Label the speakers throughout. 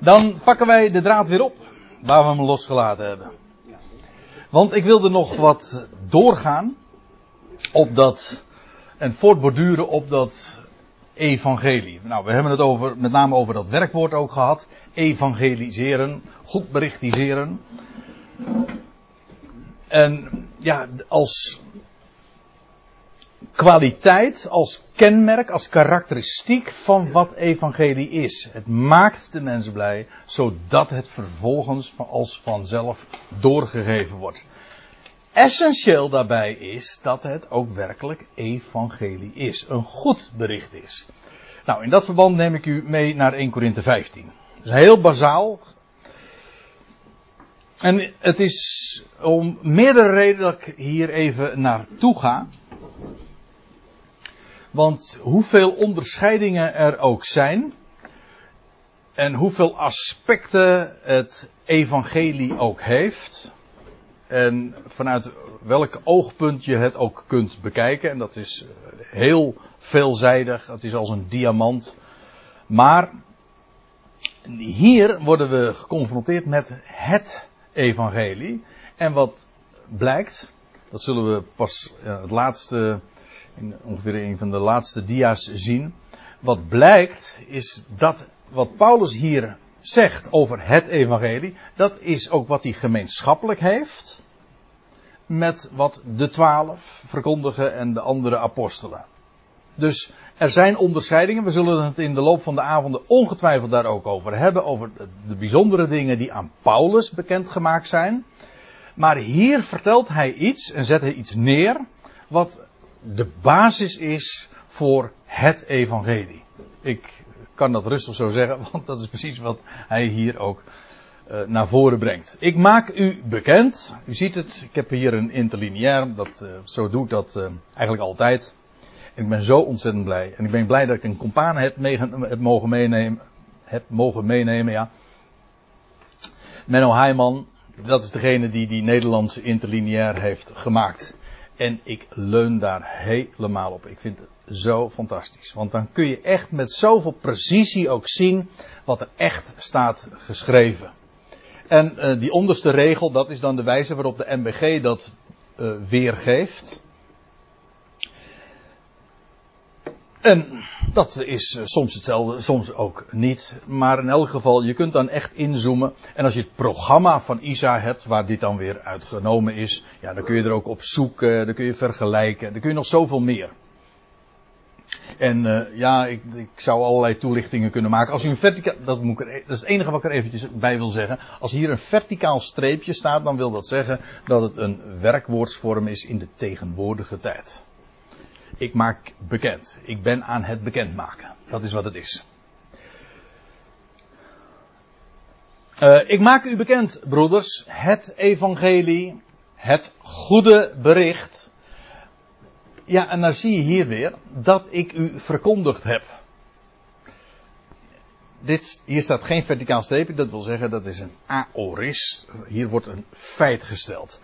Speaker 1: Dan pakken wij de draad weer op waar we hem losgelaten hebben. Want ik wilde nog wat doorgaan op dat en voortborduren op dat evangelie. Nou, we hebben het over, met name over dat werkwoord ook gehad. Evangeliseren, goed berichtiseren. En ja, als kwaliteit, als kenmerk, als karakteristiek van wat evangelie is. Het maakt de mensen blij, zodat het vervolgens als vanzelf doorgegeven wordt. Essentieel daarbij is dat het ook werkelijk evangelie is. Een goed bericht is. Nou, in dat verband neem ik u mee naar 1 Korinthe 15. Dat is heel bazaal. En het is om meerdere redenen dat ik hier even naartoe ga. Want hoeveel onderscheidingen er ook zijn. En hoeveel aspecten het evangelie ook heeft. En vanuit welk oogpunt je het ook kunt bekijken. En dat is heel veelzijdig. Het is als een diamant. Maar hier worden we geconfronteerd met het evangelie. En wat blijkt, dat zullen we pas het laatste in ongeveer een van de laatste dia's zien. Wat blijkt is dat wat Paulus hier zegt over het evangelie, dat is ook wat hij gemeenschappelijk heeft met wat de twaalf verkondigen en de andere apostelen. Dus er zijn onderscheidingen. We zullen het in de loop van de avonden ongetwijfeld daar ook over hebben. Over de bijzondere dingen die aan Paulus bekendgemaakt zijn. Maar hier vertelt hij iets en zet hij iets neer. Wat de basis is voor het evangelie. Ik kan dat rustig zo zeggen, want dat is precies wat hij hier ook uh, naar voren brengt. Ik maak u bekend. U ziet het, ik heb hier een interlineair. Dat, uh, zo doe ik dat uh, eigenlijk altijd. En ik ben zo ontzettend blij. En ik ben blij dat ik een compaan heb, mogen meenemen. Mogen meenemen, ja. Menno Heijman, dat is degene die die Nederlandse interlineair heeft gemaakt. En ik leun daar helemaal op. Ik vind het zo fantastisch. Want dan kun je echt met zoveel precisie ook zien wat er echt staat geschreven. En uh, die onderste regel, dat is dan de wijze waarop de MBG dat uh, weergeeft. En dat is uh, soms hetzelfde, soms ook niet. Maar in elk geval, je kunt dan echt inzoomen. En als je het programma van ISA hebt, waar dit dan weer uitgenomen is, ja, dan kun je er ook op zoeken, dan kun je vergelijken, dan kun je nog zoveel meer. En uh, ja, ik, ik, zou allerlei toelichtingen kunnen maken. Als u een verticaal, dat, moet ik er, dat is het enige wat ik er eventjes bij wil zeggen. Als hier een verticaal streepje staat, dan wil dat zeggen dat het een werkwoordsvorm is in de tegenwoordige tijd. Ik maak bekend. Ik ben aan het bekendmaken. Dat is wat het is. Uh, ik maak u bekend, broeders, het evangelie, het goede bericht. Ja, en dan zie je hier weer dat ik u verkondigd heb. Dit, hier staat geen verticaal streepje, dat wil zeggen dat is een aoris. Hier wordt een feit gesteld.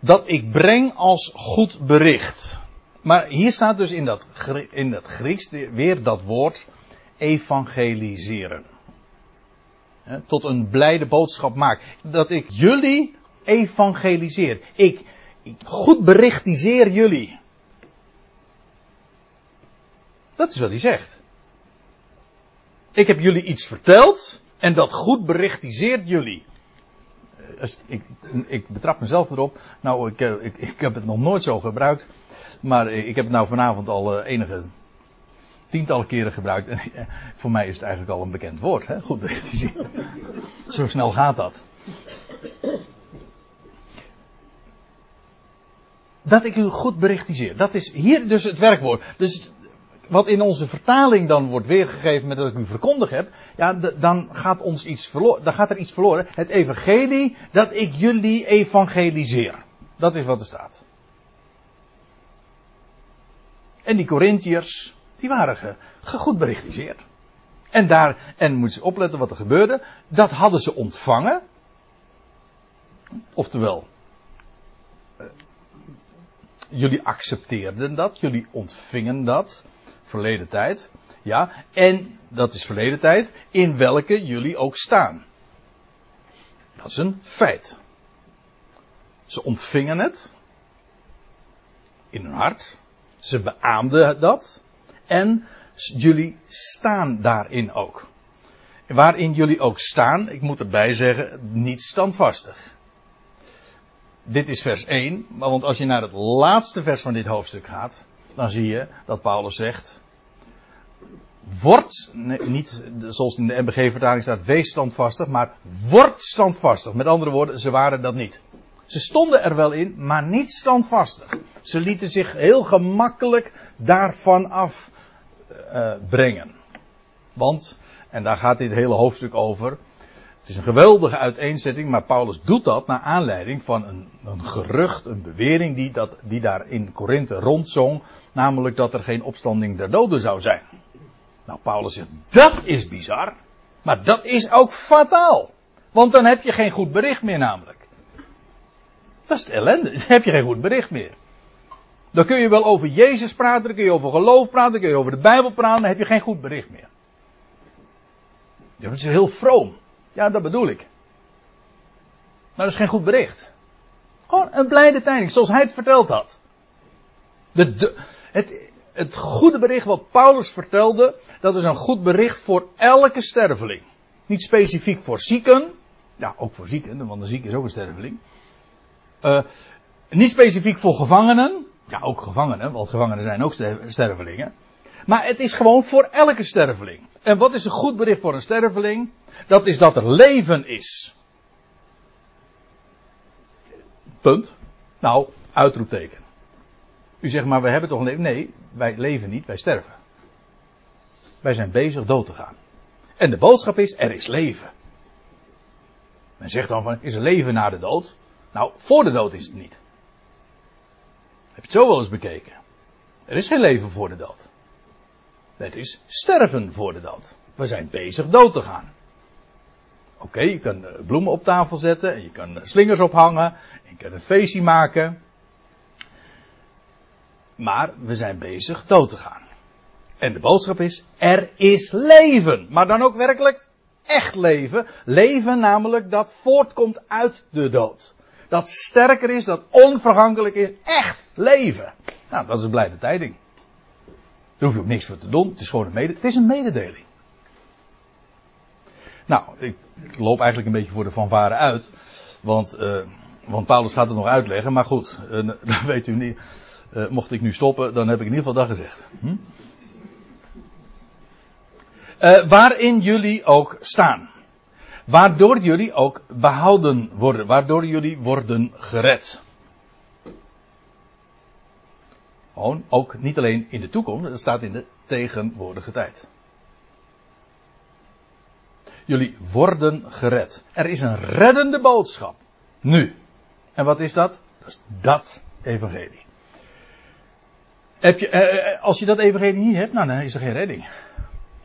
Speaker 1: Dat ik breng als goed bericht. Maar hier staat dus in dat, in Grieks weer dat woord evangeliseren. Tot een blijde boodschap maak. Dat ik jullie evangeliseer. Ik, ik goed berichtiseer jullie. Dat is wat hij zegt. Ik heb jullie iets verteld en dat goed berichtiseert jullie. Ik, ik betrap mezelf erop. Nou, ik, ik, ik heb het nog nooit zo gebruikt. Maar ik heb het nou vanavond al enige tientallen keren gebruikt. En voor mij is het eigenlijk al een bekend woord. Hè? Goed. Zo snel gaat dat. Dat ik u goed berichtiseer. Dat is hier dus het werkwoord. Dus wat in onze vertaling dan wordt weergegeven met dat ik u verkondig heb, ja, dan gaat ons iets verloren, dan gaat er iets verloren. Het evangelie, dat ik jullie evangeliseer. Dat is wat er staat. En die Corinthiërs, die waren goed berichtiseerd. En daar, en moet je opletten wat er gebeurde, dat hadden ze ontvangen. Oftewel, uh, jullie accepteerden dat, jullie ontvingen dat verleden tijd. Ja, en dat is verleden tijd, in welke jullie ook staan. Dat is een feit. Ze ontvingen het in hun hart. Ze beaamden dat. En jullie staan daarin ook. Waarin jullie ook staan, ik moet erbij zeggen, niet standvastig. Dit is vers 1, want als je naar het laatste vers van dit hoofdstuk gaat, dan zie je dat Paulus zegt, word, niet zoals in de MBG-vertaling staat, wees standvastig, maar word standvastig. Met andere woorden, ze waren dat niet. Ze stonden er wel in, maar niet standvastig. Ze lieten zich heel gemakkelijk daarvan af uh, brengen. Want, en daar gaat dit hele hoofdstuk over. Het is een geweldige uiteenzetting, maar Paulus doet dat naar aanleiding van een, een gerucht, een bewering die, dat, die daar in Korinthe rondzong. Namelijk dat er geen opstanding der doden zou zijn. Nou, Paulus zegt, dat is bizar. Maar dat is ook fataal. Want dan heb je geen goed bericht meer namelijk. Dat is het ellende. Dan heb je geen goed bericht meer. Dan kun je wel over Jezus praten, dan kun je over geloof praten, dan kun je over de Bijbel praten, dan heb je geen goed bericht meer. Ja, dat is heel vroom. Ja, dat bedoel ik. Maar dat is geen goed bericht. Gewoon een blijde tijding, zoals hij het verteld had. De, het, het goede bericht wat Paulus vertelde, dat is een goed bericht voor elke sterveling. Niet specifiek voor zieken. Ja, ook voor zieken, want een ziek is ook een sterveling. Uh, niet specifiek voor gevangenen. Ja, ook gevangenen, want gevangenen zijn ook stervelingen. Maar het is gewoon voor elke sterveling. En wat is een goed bericht voor een sterveling? Dat is dat er leven is. Punt. Nou, uitroepteken. U zegt maar, we hebben toch een leven? Nee, wij leven niet, wij sterven. Wij zijn bezig dood te gaan. En de boodschap is, er is leven. Men zegt dan van, is er leven na de dood? Nou, voor de dood is het niet. Heb je het zo wel eens bekeken? Er is geen leven voor de dood. Het is sterven voor de dood. We zijn bezig dood te gaan. Oké, je kan eh, bloemen op tafel zetten en je kan eh, slingers ophangen en je kan een feestje maken. Maar we zijn bezig dood te gaan. En de boodschap is, er is leven. Maar dan ook werkelijk echt leven. Leven namelijk dat voortkomt uit de dood. Dat sterker is, dat onvergankelijk is. Echt leven. Nou, dat is een blijde tijding. Daar hoef je ook niks voor te doen. Het is gewoon een, mede, het is een mededeling. Nou, ik, loop eigenlijk een beetje voor de fanfare uit. Want, uh, want Paulus gaat het nog uitleggen. Maar goed, uh, dan weet u niet. Uh, mocht ik nu stoppen, dan heb ik in ieder geval dat gezegd. Hm? waarin jullie ook staan. Waardoor jullie ook behouden worden. Waardoor jullie worden gered. Gewoon, ook niet alleen in de toekomst, dat staat in de tegenwoordige tijd. Jullie worden gered. Er is een reddende boodschap. Nu. En wat is dat? Dat is dat evangelie. Heb je, eh, eh als je dat evangelie niet hebt, nou dan is er geen redding.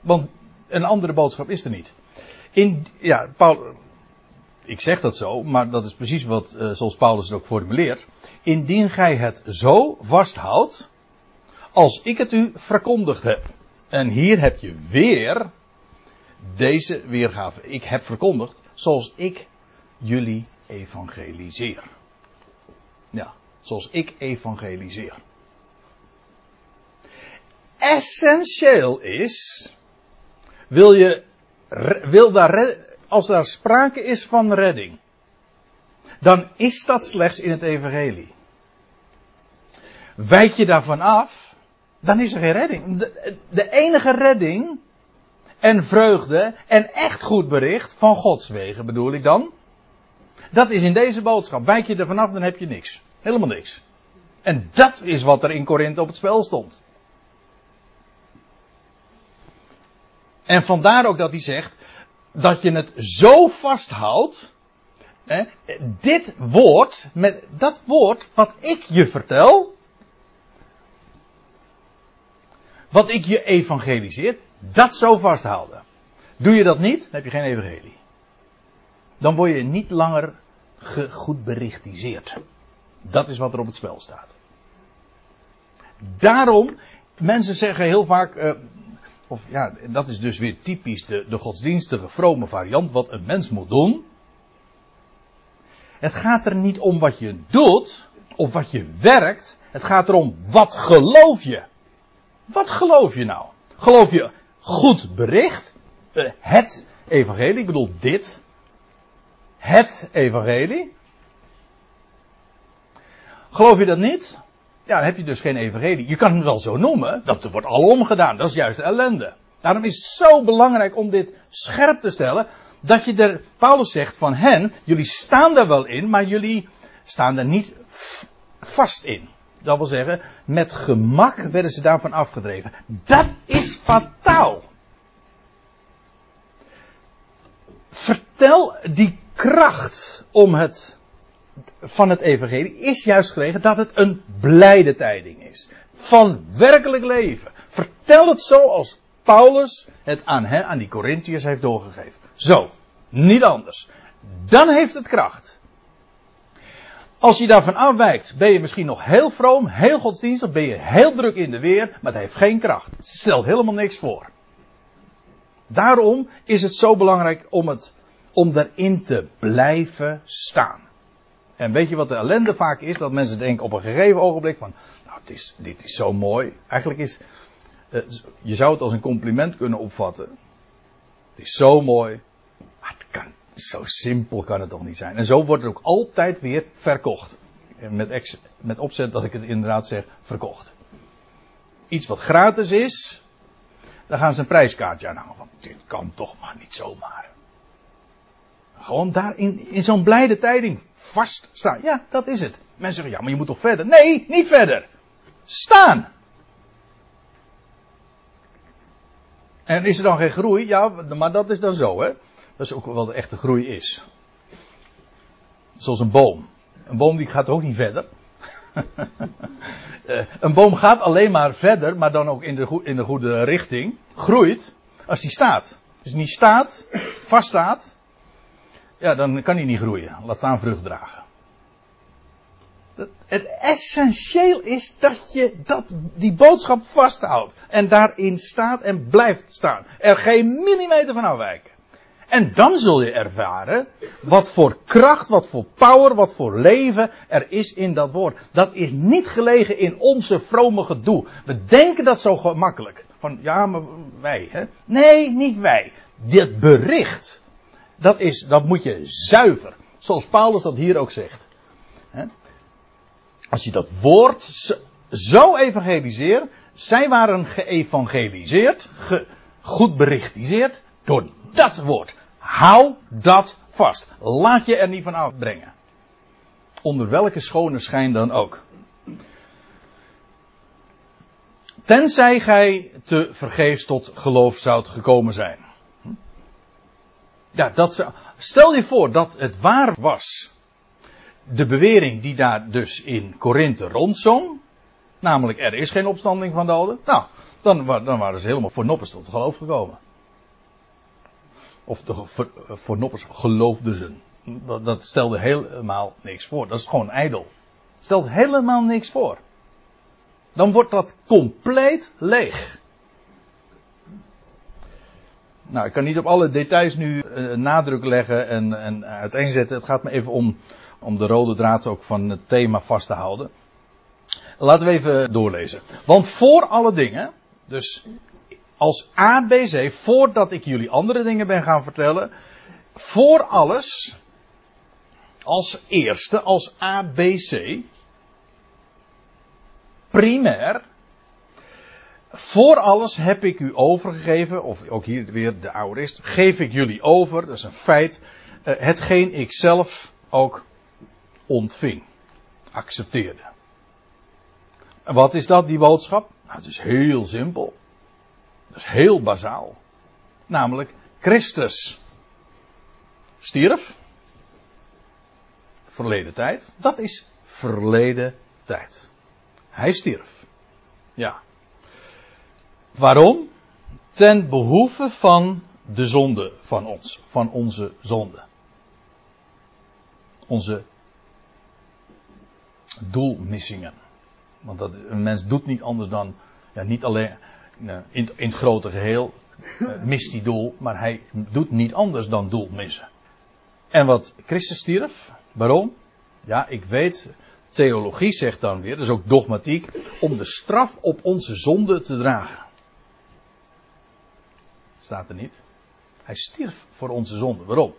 Speaker 1: Want een andere boodschap is er niet. In, ja, Paul, ik zeg dat zo, maar dat is precies wat, uh, zoals Paulus het ook formuleert. Indien gij het zo vasthoudt, als ik het u verkondigd heb. En hier heb je weer deze weergave. Ik heb verkondigd zoals ik jullie evangeliseer. Ja, zoals ik evangeliseer. Essentieel is, wil je wil daar, als daar sprake is van redding, dan is dat slechts in het evangelie. Wijk je daarvan af, dan is er geen redding. De, enige redding en vreugde en echt goed bericht van Gods wegen bedoel ik dan. Dat is in deze boodschap. Wijk je er vanaf, dan heb je niks. Helemaal niks. En dat is wat er in Korinthe op het spel stond. En vandaar ook dat hij zegt dat je het zo vasthoudt. Hè, dit woord, met dat woord wat ik je vertel. Wat ik je evangeliseer, dat zo vasthouden. Doe je dat niet, dan heb je geen evangelie. Dan word je niet langer goed berichtiseerd. Dat is wat er op het spel staat. Daarom Mensen zeggen heel vaak, uh, of ja, dat is dus weer typisch de, de godsdienstige vrome variant, wat een mens moet doen. Het gaat er niet om wat je doet, of wat je werkt. Het gaat erom, wat geloof je? Wat geloof je nou? Geloof je goed bericht? Uh, het evangelie, ik bedoel dit. Het evangelie. Geloof je dat niet? Ja, heb je dus geen evangelie. Je kan het wel zo noemen, dat wordt al gedaan. Dat is juist de ellende. Daarom is het zo belangrijk om dit scherp te stellen, dat je er, Paulus zegt van hen, jullie staan daar wel in, maar jullie staan er niet vast in. Dat wil zeggen, met gemak werden ze daarvan afgedreven. Dat is fataal. Vertel die kracht om het van het evangelie is juist gelegen dat het een blijde tijding is. Van werkelijk leven. Vertel het zo als Paulus het aan, hen, aan die Corinthiërs heeft doorgegeven. Zo, niet anders. Dan heeft het kracht. Als je daarvan afwijkt, ben je misschien nog heel vroom, heel godsdienstig, ben je heel druk in de weer, maar het heeft geen kracht. Het stelt helemaal niks voor. Daarom is het zo belangrijk om, het, om erin te blijven staan. En weet je wat de ellende vaak is? Dat mensen denken op een gegeven ogenblik van, nou, het is, dit is zo mooi. Eigenlijk is, uh, je zou het als een compliment kunnen opvatten. Het is zo mooi. Maar het kan, zo simpel kan het toch niet zijn. En zo wordt het ook altijd weer verkocht. Met, ex, met opzet dat ik het inderdaad zeg, verkocht. Iets wat gratis is, daar gaan ze een prijskaartje aan hangen. Van, dit kan toch maar niet zomaar. Gewoon daar in, in zo'n blijde tijding vaststaan. Ja, dat is het. Mensen zeggen, ja, maar je moet toch verder? Nee, niet verder. Staan. En is er dan geen groei? Ja, maar dat is dan zo, hè. Dat is ook wat de echte groei is. Zoals een boom. Een boom die gaat ook niet verder. Eh, een boom gaat alleen maar verder, maar dan ook in de, in de goede richting. Groeit als die staat. Dus niet staat, vaststaat, ja, dan kan hij niet groeien. Laat staan vrucht dragen. Het essentieel is dat je dat, die boodschap vasthoudt. En daarin staat en blijft staan. Er geen millimeter van afwijken. En dan zul je ervaren wat voor kracht, wat voor power, wat voor leven er is in dat woord. Dat is niet gelegen in onze vrome gedoe. We denken dat zo gemakkelijk. Van ja, maar wij. Hè? Nee, niet wij. Dit bericht dat, is, dat moet je zuiver. Zoals Paulus dat hier ook zegt. Als je dat woord zo evangeliseert. Zij waren geëvangeliseerd, ge, goed berichtiseerd door dat woord. Hou dat vast. Laat je er niet van afbrengen. Onder welke schone schijn dan ook. Tenzij gij te vergeefs tot geloof zoudt gekomen zijn. Ja, dat ze, stel je voor dat het waar was. De bewering die daar dus in Korinthe rondzong. Namelijk, er is geen opstanding van de doden. Nou, dan, dan waren ze helemaal voor noppers tot geloof gekomen. Of de voor noppers geloofden ze. Dat, dat stelde helemaal niks voor. Dat is gewoon ijdel. Stelt helemaal niks voor. Dan wordt dat compleet leeg. Nou, ik kan niet op alle details nu uh, nadruk leggen en, en uiteenzetten. Het gaat me even om, om de rode draad ook van het thema vast te houden. Laten we even doorlezen. Want voor alle dingen, dus als ABC, voordat ik jullie andere dingen ben gaan vertellen, voor alles, als eerste, als ABC, primair, voor alles heb ik u overgegeven, of ook hier weer de aorist, geef ik jullie over, dat is een feit, uh, hetgeen ik zelf ook ontving, accepteerde. Wat is dat, die boodschap? Nou, het is heel simpel. Dat is heel bazaal. Namelijk, Christus stierf. Verleden tijd. Dat is verleden tijd. Hij stierf. Ja. Waarom? Ten behoeve van de zonde van ons, van onze zonde. Onze doelmissingen. Want dat, een mens doet niet anders dan Ja, niet alleen in, in het grote geheel uh, mist hij doel, maar hij doet niet anders dan doel missen. En wat Christus stierf, waarom? Ja, ik weet, theologie zegt dan weer, dat is ook dogmatiek, om de straf op onze zonde te dragen. Staat er niet. Hij stierf voor onze zonde. Waarom?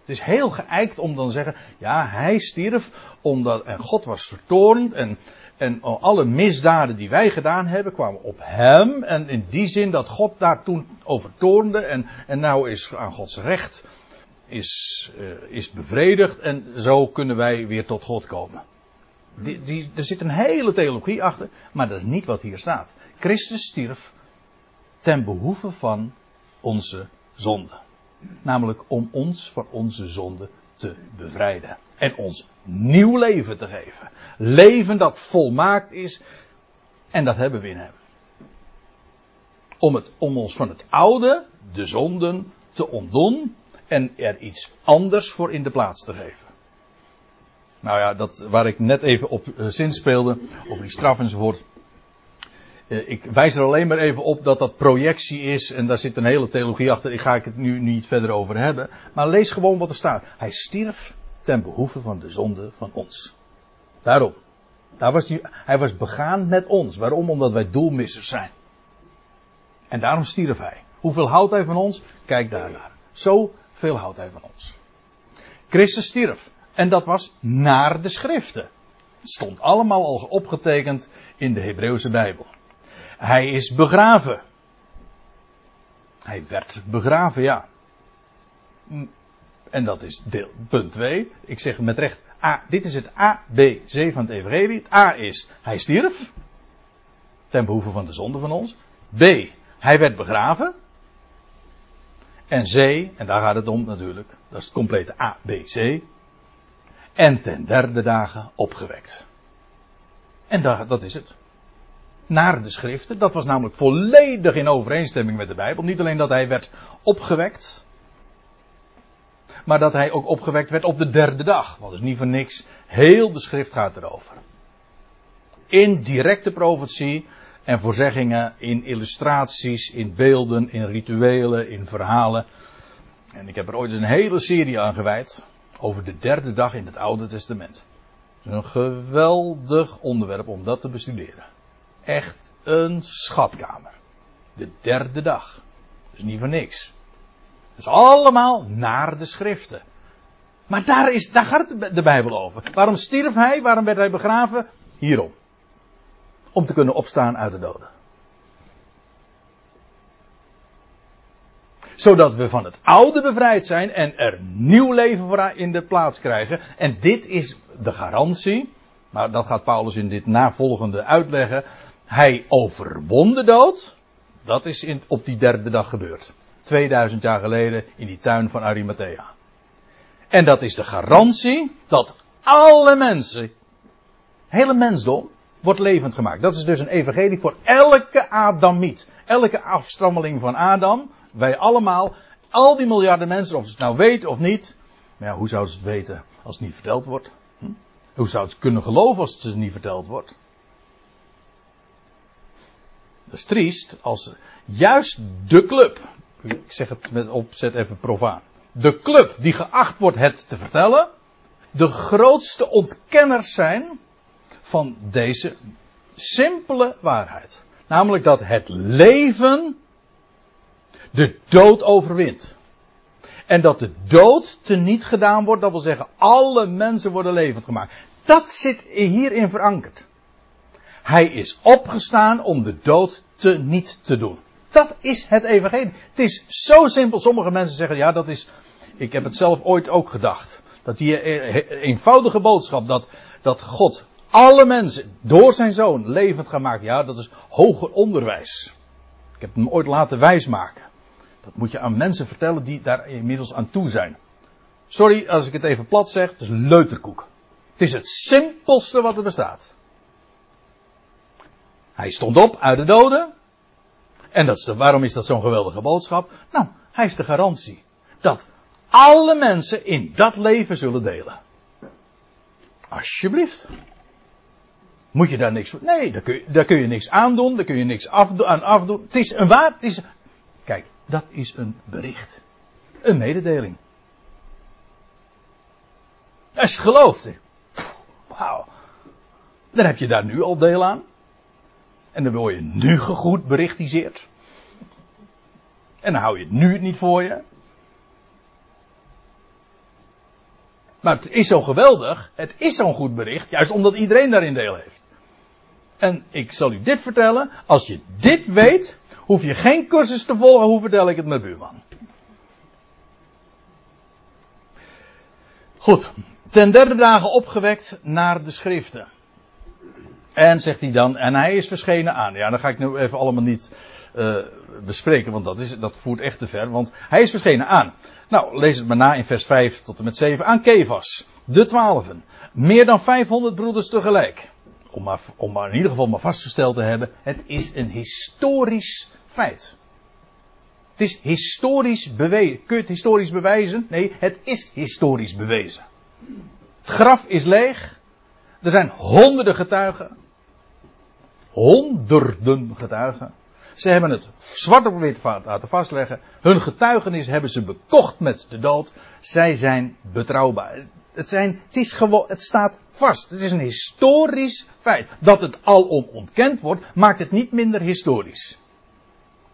Speaker 1: Het is heel geëikt om dan te zeggen, ja, hij stierf omdat, en God was vertoornd en, en alle misdaden die wij gedaan hebben kwamen op hem. En in die zin dat God daar toen over toornde en, en nou is aan Gods recht is, uh, is bevredigd en zo kunnen wij weer tot God komen. Die, die, er zit een hele theologie achter, maar dat is niet wat hier staat. Christus stierf ten behoeve van onze zonde. Namelijk om ons van onze zonde te bevrijden. En ons nieuw leven te geven. Leven dat volmaakt is. En dat hebben we in hem. Om, het, om ons van het oude, de zonden, te ontdoen. En er iets anders voor in de plaats te geven. Nou ja, dat waar ik net even op uh, zin speelde. Over die straf enzovoort. Uh, ik wijs er alleen maar even op dat dat projectie is. En daar zit een hele theologie achter. Ik ga ik het nu niet verder over hebben. Maar lees gewoon wat er staat. Hij stierf ten behoeve van de zonde van ons. Daarom. Daar was hij, hij was begaan met ons. Waarom? Omdat wij doelmissers zijn. En daarom stierf hij. Hoeveel houdt hij van ons? Kijk daarnaar. Zo veel houdt hij van ons. Christus stierf. En dat was naar de schriften. Het stond allemaal al opgetekend in de Hebreeuwse Bijbel. Hij is begraven. Hij werd begraven, ja. En dat is deel, punt 2. Ik zeg met recht, A, dit is het ABC van het Evangelie. Het A is, hij stierf. Ten behoeve van de zonde van ons. B, hij werd begraven. En C, en daar gaat het om natuurlijk, dat is het complete ABC. En ten derde dagen opgewekt. En dat is het. Naar de schriften. Dat was namelijk volledig in overeenstemming met de Bijbel. Niet alleen dat hij werd opgewekt. Maar dat hij ook opgewekt werd op de derde dag. Want is niet voor niks. Heel de schrift gaat erover. In directe profetie en voorzeggingen, in illustraties, in beelden, in rituelen, in verhalen. En ik heb er ooit eens een hele serie aan gewijd over de derde dag in het Oude Testament. Een geweldig onderwerp om dat te bestuderen. Echt een schatkamer. De derde dag. Dus niet voor niks. Dus allemaal naar de schriften. Maar daar, is, daar gaat de Bijbel over. Waarom stierf hij? Waarom werd hij begraven? Hierom. Om te kunnen opstaan uit de doden. Zodat we van het oude bevrijd zijn en er nieuw leven in de plaats krijgen. En dit is de garantie. Maar dat gaat Paulus in dit navolgende uitleggen. Hij overwon de dood. Dat is in, op die derde dag gebeurd. 2000 jaar geleden in die tuin van Arimathea. En dat is de garantie dat alle mensen, hele mensdom, wordt levend gemaakt. Dat is dus een evangelie voor elke Adamiet. Elke afstammeling van Adam. Wij allemaal, al die miljarden mensen, of ze het nou weten of niet. Maar ja, hoe zouden ze het weten als het niet verteld wordt? Hm? Hoe zouden ze het kunnen geloven als het niet verteld wordt? Dat is triest als juist de club, ik zeg het met opzet even profaan, de club die geacht wordt het te vertellen, de grootste ontkenners zijn van deze simpele waarheid. Namelijk dat het leven de dood overwint. En dat de dood teniet gedaan wordt, dat wil zeggen alle mensen worden levend gemaakt. Dat zit hierin verankerd. Hij is opgestaan om de dood te niet te doen. Dat is het evangelie. Het is zo simpel. Sommige mensen zeggen, ja dat is, ik heb het zelf ooit ook gedacht. Dat die eenvoudige boodschap, dat, dat God alle mensen door zijn zoon levend gaat maken. Ja, dat is hoger onderwijs. Ik heb hem ooit laten wijsmaken. Dat moet je aan mensen vertellen die daar inmiddels aan toe zijn. Sorry als ik het even plat zeg, het is leuterkoek. Het is het simpelste wat er bestaat. Hij stond op uit de doden. En dat is waarom is dat zo'n geweldige boodschap? Nou, hij is de garantie dat alle mensen in dat leven zullen delen. Alsjeblieft. Moet je daar niks voor? Nee, daar kun je, daar kun je niks aan doen, daar kun je niks aan afdoen. Het is een waar, het is. Kijk, dat is een bericht. Een mededeling. Als je het gelooft. Wauw. Dan heb je daar nu al deel aan. En dan word je nu gegoed berichtiseerd. En dan hou je het nu niet voor je. Maar het is zo geweldig. Het is zo'n goed bericht. Juist omdat iedereen daarin deel heeft. En ik zal u dit vertellen. Als je dit weet. Hoef je geen cursus te volgen. Hoe vertel ik het met buurman? Goed. Ten derde dagen opgewekt naar de schriften. En zegt hij dan, en hij is verschenen aan. Ja, dan ga ik nu even allemaal niet uh, bespreken, want dat, is, dat voert echt te ver. Want hij is verschenen aan. Nou, lees het maar na in vers 5 tot en met 7. Aan Kevas, de twaalfen. Meer dan 500 broeders tegelijk. Om maar, om maar in ieder geval maar vastgesteld te hebben, het is een historisch feit. Het is historisch bewezen. Kun je het historisch bewijzen? Nee, het is historisch bewezen. Het graf is leeg. Er zijn honderden getuigen. Honderden getuigen. Ze hebben het zwart op wit laten vastleggen. Hun getuigenis hebben ze bekocht met de dood. Zij zijn betrouwbaar. Het, zijn, het, is gewoon, het staat vast. Het is een historisch feit. Dat het alom ontkend wordt, maakt het niet minder historisch.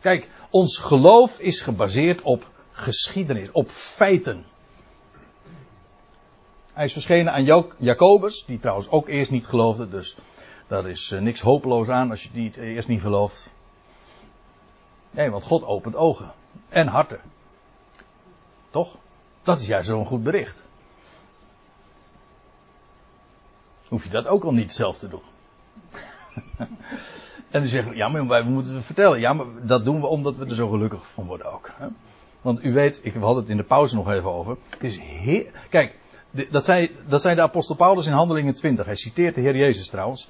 Speaker 1: Kijk, ons geloof is gebaseerd op geschiedenis, op feiten. Hij is verschenen aan Jacobus, die trouwens ook eerst niet geloofde, dus daar is eh, niks hopeloos aan als je die eerst niet gelooft. Nee, want God opent ogen en harten. Toch? Dat is juist zo'n goed bericht. Hoef je dat ook al niet zelf te doen. en dan zeggen ja, maar wij moeten het vertellen. Ja, maar dat doen we omdat we er zo gelukkig van worden ook. Hè? Want u weet, ik had het in de pauze nog even over. Het is heel. Kijk, dat, zei, dat zei de apostel Paulus in Handelingen 20. Hij citeert de Heer Jezus trouwens.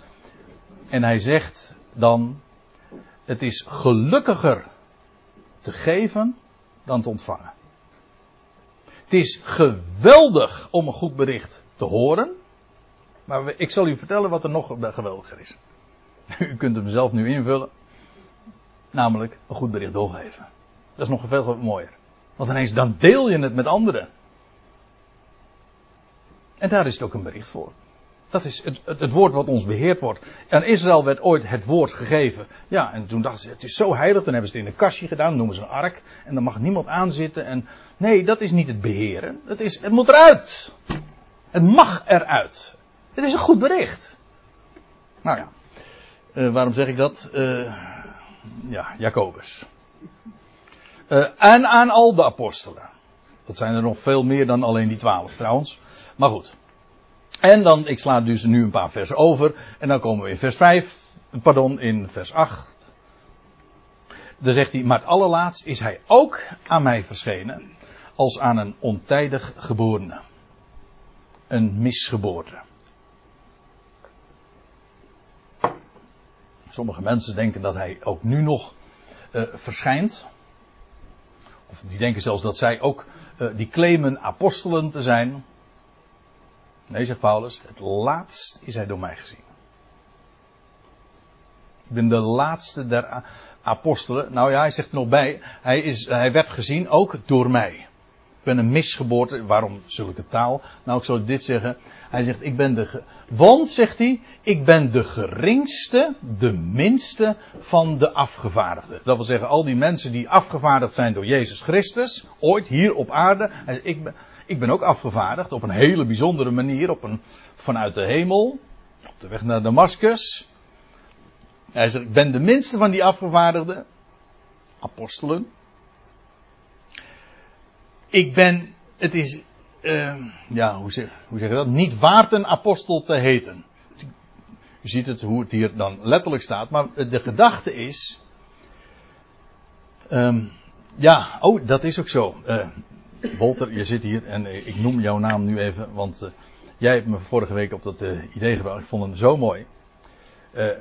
Speaker 1: En hij zegt dan: Het is gelukkiger te geven dan te ontvangen. Het is geweldig om een goed bericht te horen. Maar ik zal u vertellen wat er nog geweldiger is. U kunt hem zelf nu invullen. Namelijk een goed bericht doorgeven. Dat is nog veel mooier. Want ineens dan deel je het met anderen. En daar is het ook een bericht voor. Dat is het, het, woord wat ons beheerd wordt. En Israël werd ooit het woord gegeven. Ja, en toen dachten ze, het is zo heilig. Dan hebben ze het in een kastje gedaan, noemen ze een ark. En dan mag niemand aanzitten. En nee, dat is niet het beheren. Het, is, het moet eruit. Het mag eruit. Het is een goed bericht. Nou ja, uh, waarom zeg ik dat? Uh, ja, Jacobus. Uh, en aan al de apostelen. Dat zijn er nog veel meer dan alleen die twaalf trouwens. Maar goed. En dan, ik sla dus nu een paar versen over. En dan komen we in vers 5, pardon, in vers 8. Dan zegt hij, maar het allerlaatst is hij ook aan mij verschenen. Als aan een ontijdig geborene. Een misgeboorte. Sommige mensen denken dat hij ook nu nog uh, verschijnt. Of die denken zelfs dat zij ook, uh, die claimen apostelen te zijn. Nee, zegt Paulus, het laatst is hij door mij gezien. Ik ben de laatste der apostelen. Nou ja, hij zegt er nog bij, hij, is, hij werd gezien ook door mij. Ik ben een misgeboorte. Waarom zulke taal? Nou, ik zou dit zeggen. Hij zegt, ik ben de. Want, zegt hij, ik ben de geringste, de minste van de afgevaardigden. Dat wil zeggen, al die mensen die afgevaardigd zijn door Jezus Christus, ooit hier op aarde. Ik ben, ik ben ook afgevaardigd op een hele bijzondere manier, op een, vanuit de hemel, op de weg naar Damascus. Hij zegt, ik ben de minste van die afgevaardigden, apostelen. Ik ben, het is, uh, ja, hoe zeg, hoe zeg je dat? Niet waard een apostel te heten. U ziet het, hoe het hier dan letterlijk staat, maar de gedachte is, um, ja, oh, dat is ook zo. Uh, Walter, je zit hier en ik noem jouw naam nu even, want uh, jij hebt me vorige week op dat uh, idee gebracht. Ik vond hem zo mooi.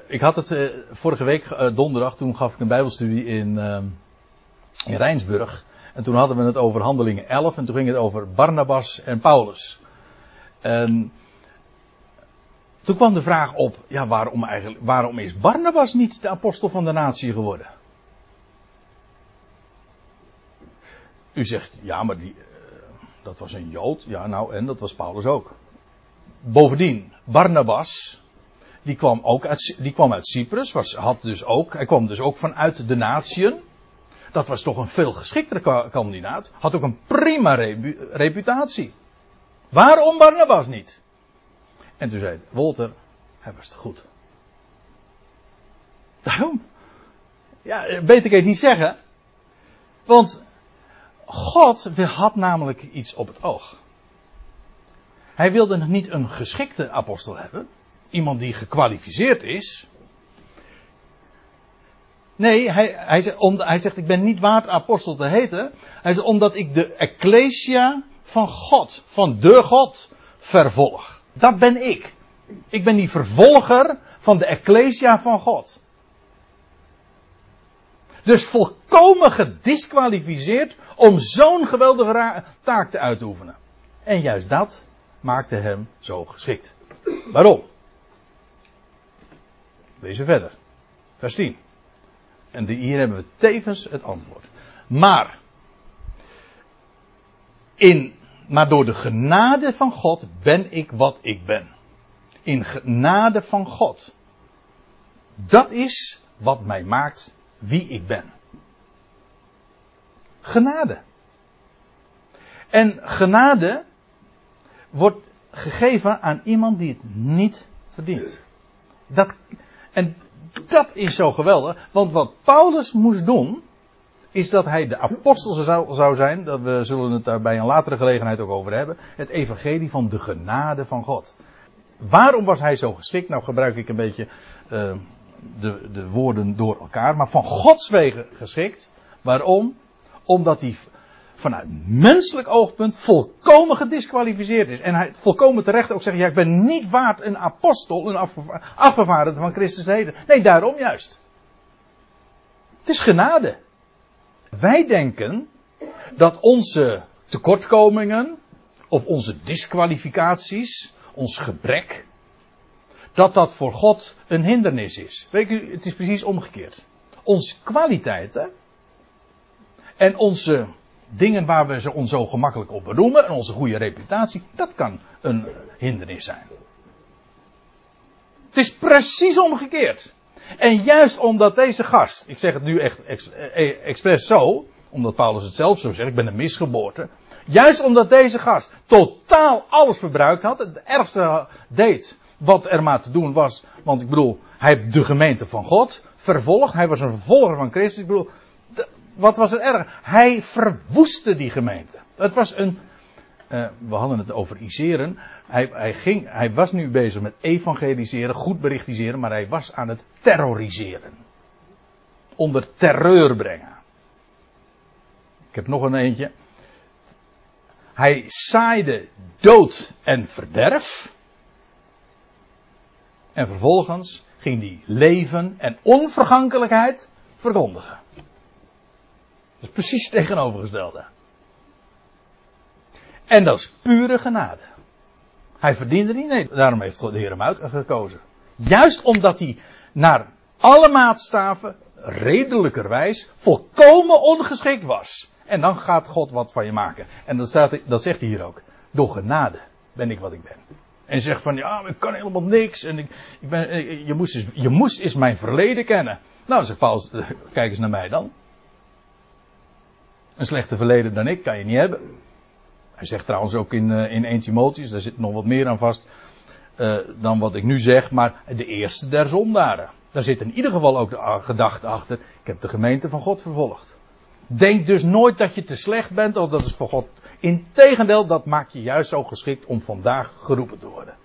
Speaker 1: Ik had het vorige week donderdag, toen gaf ik een bijbelstudie in, in Rijnsburg. En toen hadden we het over handelingen 11 en toen ging het over Barnabas en Paulus. En Toen kwam de vraag op, ja, waarom, eigenlijk, waarom is Barnabas niet de apostel van de natie geworden? U zegt, ja, maar die, uh, dat was een Jood. Ja, nou, en dat was Paulus ook. Bovendien, Barnabas, die kwam ook uit, die kwam uit Cyprus, was, had dus ook, hij kwam dus ook vanuit de natieën. Dat was toch een veel geschiktere kandidaat. Had ook een prima reputatie. Waarom Barnabas niet? En toen zei Walter, hij was te goed. Daarom. Ja, beter kan je het niet zeggen. Want God had namelijk iets op het oog. Hij wilde nog niet een geschikte apostel hebben. Iemand die gekwalificeerd is. Nee, hij, hij, zegt, om, hij zegt, ik ben niet waard apostel te heten. Hij zegt, omdat ik de ecclesia van God, van de God, vervolg. Dat ben ik. Ik ben die vervolger van de ecclesia van God. Dus volkomen gedisqualificeerd om zo'n geweldige taak te uitoefenen. En juist dat maakte hem zo geschikt. Waarom? Lees verder. Vers 10. En hier hebben we tevens het antwoord. Maar, in, maar door de genade van God ben ik wat ik ben. In genade van God. Dat is wat mij maakt wie ik ben. Genade. En genade wordt gegeven aan iemand die het niet verdient. Dat, en dat is zo geweldig, want wat Paulus moest doen, is dat hij de apostel zou, zou zijn, dat we zullen het daar bij een latere gelegenheid ook over hebben, het evangelie van de genade van God. Waarom was hij zo geschikt? Nou gebruik ik een beetje uh, de, de woorden door elkaar, maar van Gods wegen geschikt. Waarom? Omdat hij vanuit menselijk oogpunt volkomen gedisqualificeerd is. En hij volkomen terecht ook zegt, ja ik ben niet waard een apostel, een afgevaardigde van Christus heden. Nee, daarom juist. Het is genade. Wij denken dat onze tekortkomingen of onze disqualificaties, ons gebrek, dat dat voor God een hindernis is. Weet u, het is precies omgekeerd. Onze kwaliteiten en onze dingen waar we ons zo gemakkelijk op beroemen en onze goede reputatie, dat kan een hindernis zijn. Het is precies omgekeerd. En juist omdat deze gast, ik zeg het nu echt eh, expres zo, omdat Paulus het zelf zo zegt, ik ben een misgeboorte. Juist omdat deze gast totaal alles verbruikt had, het ergste deed wat er maar te doen was. Want ik bedoel, hij heeft de gemeente van God vervolgd. Hij was een vervolger van Christus. Ik bedoel, wat was er erg? Hij verwoestte die gemeente. Het was een. Uh, we hadden het over iseren. Hij, hij, ging, hij was nu bezig met evangeliseren, goed berichtiseren, maar hij was aan het terroriseren. Onder terreur brengen. Ik heb nog een eentje. Hij zaaide dood en verderf. En vervolgens ging hij leven en onvergankelijkheid verkondigen. Dat is precies het tegenovergestelde. En dat is pure genade. Hij verdiende niet, nee, daarom heeft de Heer hem uitgekozen. Juist omdat hij naar alle maatstaven redelijkerwijs volkomen ongeschikt was. En dan gaat God wat van je maken. En dat, staat, dat zegt hij hier ook. Door genade ben ik wat ik ben. En zegt van ja, ik kan helemaal niks. En ik, ik ben, je, moest eens, je moest eens mijn verleden kennen. Nou, zegt Paulus, kijk eens naar mij dan. Een slechter verleden dan ik kan je niet hebben. Hij zegt trouwens ook in, uh, in 1 Timotheus, daar zit nog wat meer aan vast dan wat ik nu zeg, maar de eerste der zondaren. Daar zit in ieder geval ook de gedachte achter, ik heb de gemeente van God vervolgd. Denk dus nooit dat je te slecht bent of dat is voor God. Integendeel, dat maakt je juist zo geschikt om vandaag geroepen te worden.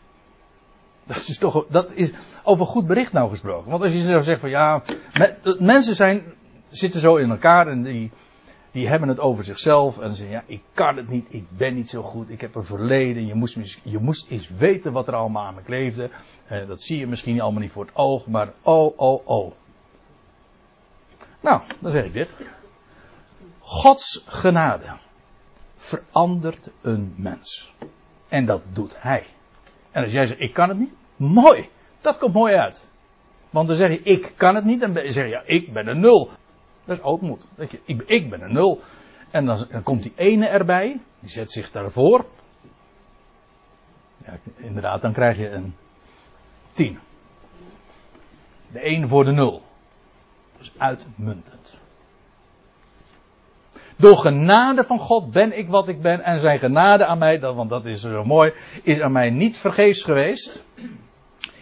Speaker 1: Dat is toch, dat is over goed bericht nou gesproken. Want als je zou zeggen van ja, mensen zijn, zitten zo in elkaar en die, die hebben het over zichzelf en zeggen ja, ik kan het niet, ik ben niet zo goed, ik heb een verleden, je moest, je moest eens weten wat er allemaal aan me kleefde. Eh, dat zie je misschien allemaal niet voor het oog, maar oh, oh, oh. Nou, dan zeg ik dit. Gods genade verandert een mens. En dat doet hij. En als jij zegt, ik kan het niet, Mooi. Dat komt mooi uit. Want dan zeg je, ik kan het niet. Dan zeg je, ja, ik ben een nul. Dat is ootmoed. Je, ik, ik ben een nul. En dan, komt die ene erbij. Die zet zich daarvoor. Ja, inderdaad, dan krijg je een 10. De 1 voor de 0. Dus uitmuntend. Door genade van God ben ik wat ik ben en zijn genade aan mij, want dat is zo mooi, is aan mij niet vergeefs geweest.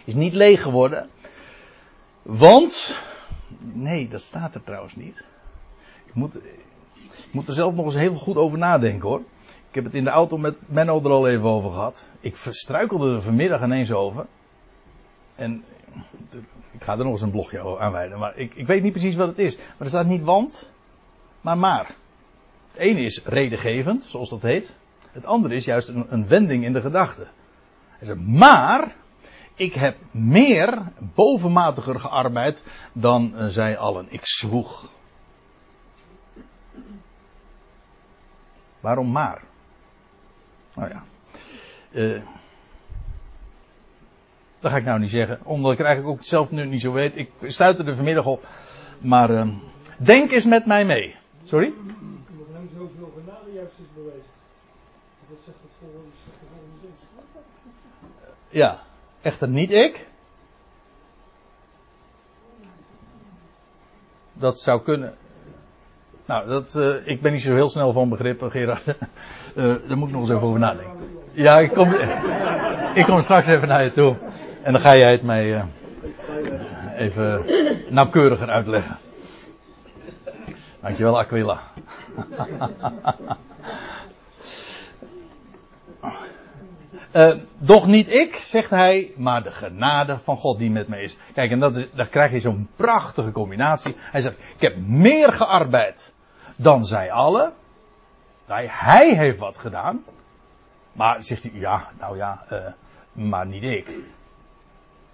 Speaker 1: Is niet leeg geworden. Want, nee, dat staat er trouwens niet. Ik moet, ik moet er zelf nog eens heel goed over nadenken hoor. Ik heb het in de auto met Menno er al even over gehad. Ik struikelde er vanmiddag ineens over. En ik ga er nog eens een blogje aan wijden. Maar ik, ik weet niet precies wat het is. Maar er staat niet want, maar maar. Het ene is redengevend, zoals dat heet. Het andere is juist een, een wending in de gedachte. Hij zegt, maar ik heb meer bovenmatiger gearbeid dan uh, zij allen. Ik zwoeg. Waarom maar? Nou ja. Uh, dat ga ik nou niet zeggen. Omdat ik eigenlijk ook zelf nu niet zo weet. Ik stuitte er vanmiddag op. Maar uh, denk eens met mij mee. Sorry?
Speaker 2: Juist is. Dat zegt het volgende.
Speaker 1: Ja, echter niet ik. Dat zou kunnen. Nou, dat, uh, ik ben niet zo heel snel van begrip, Gerard. Uh, daar moet ik nog eens even over nadenken. Ja, ik kom, ik kom straks even naar je toe. En dan ga jij het mij uh, even nauwkeuriger uitleggen. Dankjewel, Aquila. Uh, doch niet ik, zegt hij, maar de genade van God die met mij is. Kijk, en dat is, daar krijg je zo'n prachtige combinatie. Hij zegt, ik heb meer gearbeid dan zij allen. Hij, hij heeft wat gedaan. Maar zegt hij, ja, nou ja, uh, maar niet ik.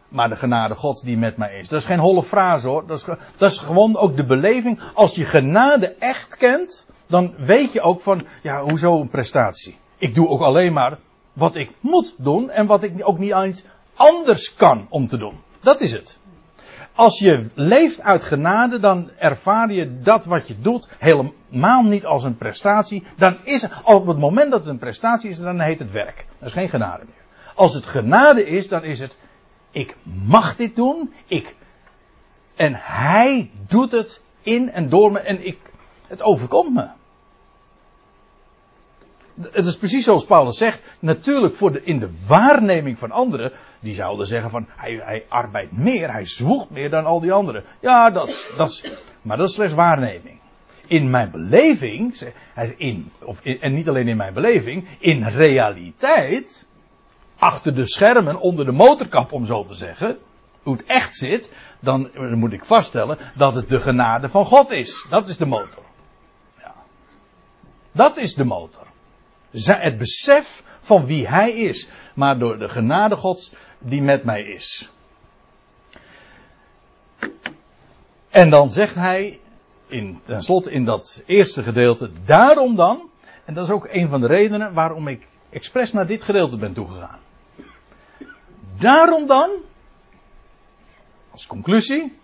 Speaker 1: Maar de genade Gods die met mij is. Dat is geen holle frase hoor. Dat is, dat is gewoon ook de beleving. Als je genade echt kent, dan weet je ook van, ja, hoezo een prestatie? Ik doe ook alleen maar wat ik moet doen en wat ik ook niet eens anders kan om te doen. Dat is het. Als je leeft uit genade, dan ervaar je dat wat je doet helemaal niet als een prestatie. Dan is het, op het moment dat het een prestatie is, dan heet het werk. Dat is geen genade meer. Als het genade is, dan is het, ik mag dit doen, ik, en hij doet het in en door me en ik, het overkomt me. Het is precies zoals Paulus zegt. Natuurlijk voor de, in de waarneming van anderen. Die zouden zeggen van hij, hij arbeidt meer, hij zwoegt meer dan al die anderen. Ja, dat, dat maar dat is slechts waarneming. In mijn beleving, in, of en niet alleen in mijn beleving, in realiteit, achter de schermen, onder de motorkap om zo te zeggen, hoe het echt zit, dan moet ik vaststellen dat het de genade van God is. Dat is de motor. Ja. Dat is de motor het besef van wie hij is, maar door de genade Gods die met mij is. En dan zegt hij, in, tenslotte in dat eerste gedeelte, daarom dan, en dat is ook een van de redenen waarom ik expres naar dit gedeelte ben toegegaan. Daarom dan, als conclusie,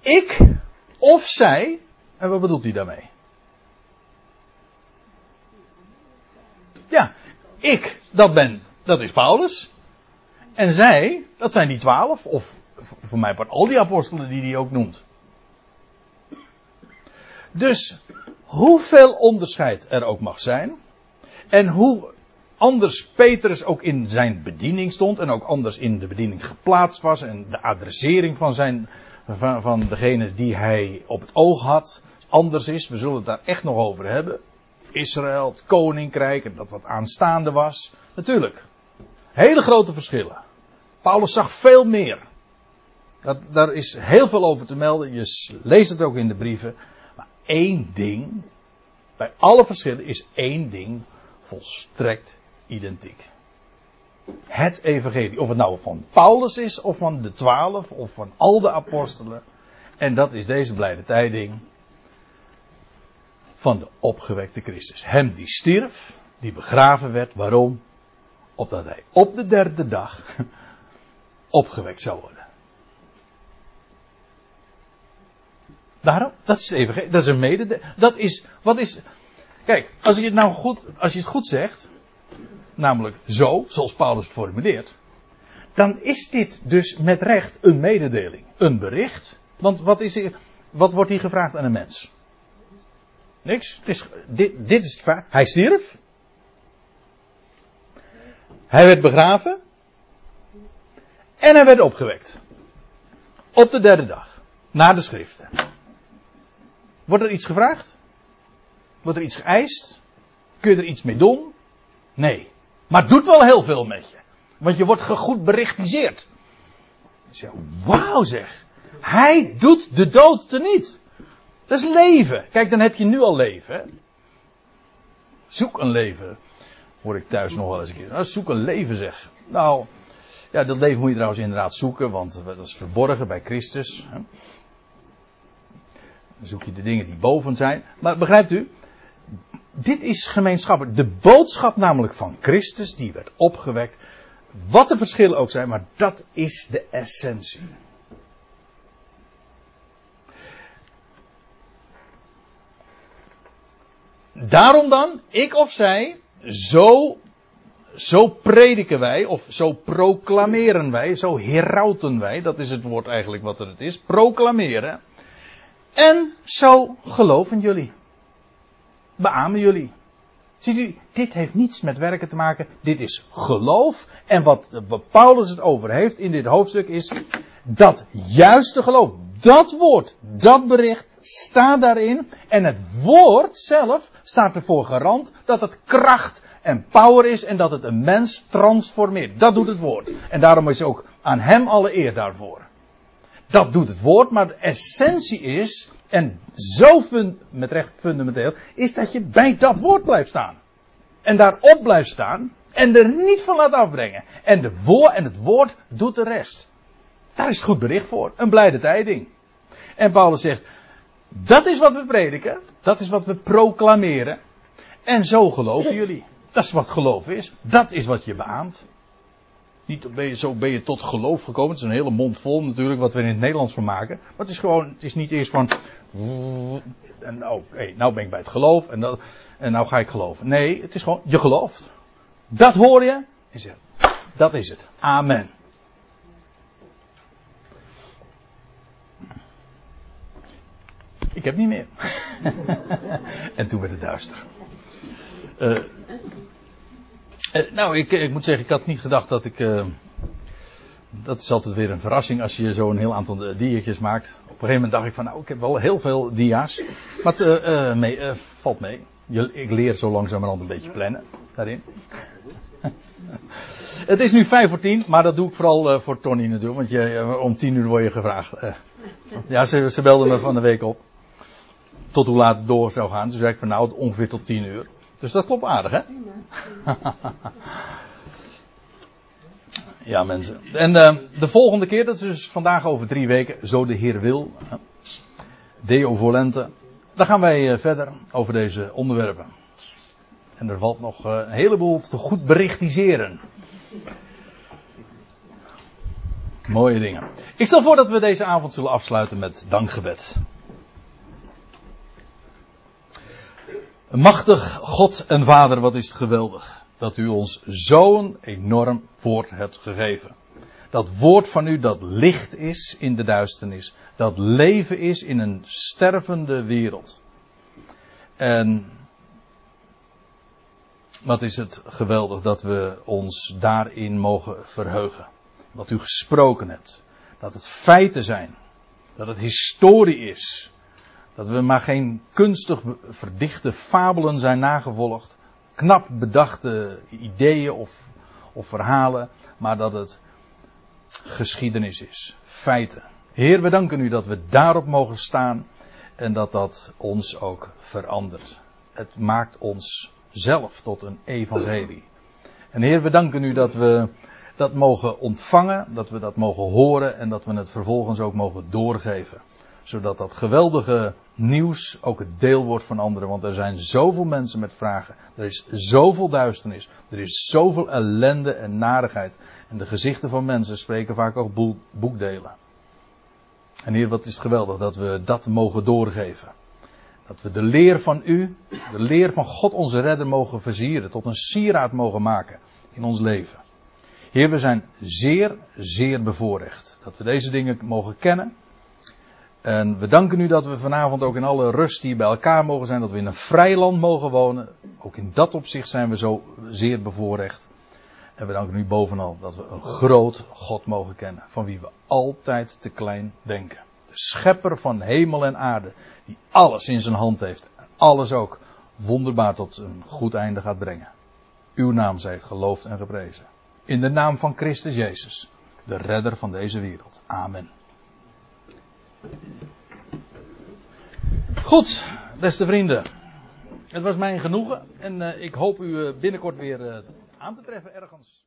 Speaker 1: ik of zij, en wat bedoelt hij daarmee? Ja, ik, dat ben, dat is Paulus. En zij, dat zijn die twaalf, of voor mij al die apostelen die hij ook noemt. Dus, hoeveel onderscheid er ook mag zijn, en hoe anders Petrus ook in zijn bediening stond, en ook anders in de bediening geplaatst was, en de adressering van zijn, van, van degene die hij op het oog had, anders is, we zullen het daar echt nog over hebben. Israël, het koninkrijk en dat wat aanstaande was. Natuurlijk. Hele grote verschillen. Paulus zag veel meer. Dat, daar is heel veel over te melden. Je leest het ook in de brieven. Maar één ding, bij alle verschillen is één ding volstrekt identiek. Het evangelie. Of het nou van Paulus is, of van de twaalf, of van al de apostelen. En dat is deze blijde tijding van de opgewekte Christus. Hem die stierf, die begraven werd. Waarom? Opdat hij op de derde dag opgewekt zou worden. Daarom, dat is even, dat is een mede, dat is, wat is, kijk, als je het nou goed, als je het goed zegt, namelijk zo, zoals Paulus formuleert, dan is dit dus met recht een mededeling, een bericht. Want wat, is wat wordt hier gevraagd aan een mens? Niks. Dit, dit is het feit. Hij stierf. Hij werd begraven. En hij werd opgewekt. Op de derde dag. Na de schriften. Wordt er iets gevraagd? Wordt er iets geëist? Kun je er iets mee doen? Nee. Maar doet wel heel veel met je. Want je wordt goed berichtiseerd. Dus wauw zeg. Hij doet de dood teniet. Dat is leven. Kijk, dan heb je nu al leven. Zoek een leven. Hoor ik thuis nog wel eens een keer. Nou, zoek een leven zeg. Nou, ja, dat leven moet je trouwens inderdaad zoeken, want dat is verborgen bij Christus. Hè? Dan zoek je de dingen die boven zijn. Maar begrijpt u? Dit is gemeenschappelijk. De boodschap namelijk van Christus, die werd opgewekt. Wat de verschillen ook zijn, maar dat is de essentie. Daarom dan, ik of zij, zo, zo prediken wij, of zo proclameren wij, zo herauten wij, dat is het woord eigenlijk wat het is, proclameren. En zo geloven jullie. Beamen jullie. Ziet u, dit heeft niets met werken te maken. Dit is geloof. En wat, wat Paulus het over heeft in dit hoofdstuk is dat juiste geloof. Dat woord, dat bericht staat daarin. En het woord zelf staat ervoor garant dat het kracht en power is en dat het een mens transformeert. Dat doet het woord. En daarom is ook aan hem alle eer daarvoor. Dat doet het woord, maar de essentie is, en zo met recht fundamenteel, is dat je bij dat woord blijft staan. En daarop blijft staan en er niet van laat afbrengen. En, de woord, en het woord doet de rest. Daar is het goed bericht voor. Een blijde tijding. En Paulus zegt, dat is wat we prediken. Dat is wat we proclameren. En zo geloven jullie. Dat is wat geloof is. Dat is wat je beaamt. Niet ben je, zo ben je tot geloof gekomen. Het is een hele mond vol natuurlijk wat we in het Nederlands van maken. Maar het is gewoon, het is niet eerst van. En nou, hey, nou ben ik bij het geloof en, dat, en nou ga ik geloven. Nee, het is gewoon, je gelooft. Dat hoor je. En zeg, dat is het. Amen. Ik heb niet meer. en toen werd het duister. Uh, uh, nou, ik, ik, moet zeggen, ik had niet gedacht dat ik. Uh, dat is altijd weer een verrassing als je zo'n heel aantal diertjes maakt. Op een gegeven moment dacht ik van, nou, ik heb wel heel veel dia's. Maar valt mee. Ik leer zo langzamerhand een beetje plannen daarin. het is nu vijf voor tien, maar dat doe ik vooral voor Tony natuurlijk. Want je, om tien uur word je gevraagd. ja, ze, ze belde me van de week op tot hoe laat het door zou gaan. Toen zei ik van nou ongeveer tot 10 uur. Dus dat klopt aardig hè? ja mensen. En uh, de volgende keer, dat is dus vandaag over drie weken, zo de Heer wil. Deo volente. Dan gaan wij uh, verder over deze onderwerpen. En er valt nog uh, een heleboel te goed berichtiseren. Mooie dingen. Ik stel voor dat we deze avond zullen afsluiten met dankgebed. Machtig God en Vader, wat is het geweldig dat u ons zo'n enorm woord hebt gegeven. Dat woord van u dat licht is in de duisternis, dat leven is in een stervende wereld. En wat is het geweldig dat we ons daarin mogen verheugen. Wat u gesproken hebt. Dat het feiten zijn. Dat het historie is. Dat we maar geen kunstig verdichte fabelen zijn nagevolgd. Knap bedachte ideeën of, of verhalen. Maar dat het geschiedenis is. Feiten. Heer, we danken u dat we daarop mogen staan. En dat dat ons ook verandert. Het maakt ons zelf tot een evangelie. En Heer, we danken u dat we dat mogen ontvangen. Dat we dat mogen horen. En dat we het vervolgens ook mogen doorgeven Zodat dat geweldige nieuws ook het deel wordt van anderen. Want er zijn zoveel mensen met vragen. Er is zoveel duisternis. Er is zoveel ellende en narigheid. En de gezichten van mensen spreken vaak ook boekdelen. En hier, wat is het geweldig dat we dat mogen doorgeven. Dat we de leer van u, de leer van God onze redder mogen versieren. Tot een sieraad mogen maken in ons leven. Heer, we zijn zeer, zeer bevoorrecht. Dat we deze dingen mogen kennen. En we danken u dat we vanavond ook in alle rust hier bij elkaar mogen zijn. Dat we in een vrij land mogen wonen. Ook in dat opzicht zijn we zo zeer bevoorrecht. En we danken u bovenal dat we een groot God mogen kennen. Van wie we altijd te klein denken. De schepper van hemel en aarde. Die alles in zijn hand heeft. En alles ook wonderbaar tot een goed einde gaat brengen. Uw naam zij geloofd en geprezen. In de naam van Christus Jezus. De redder van deze wereld. Amen. Goed, beste vrienden. Het was mij een genoegen en uh, ik hoop u uh, binnenkort weer uh, aan te treffen ergens.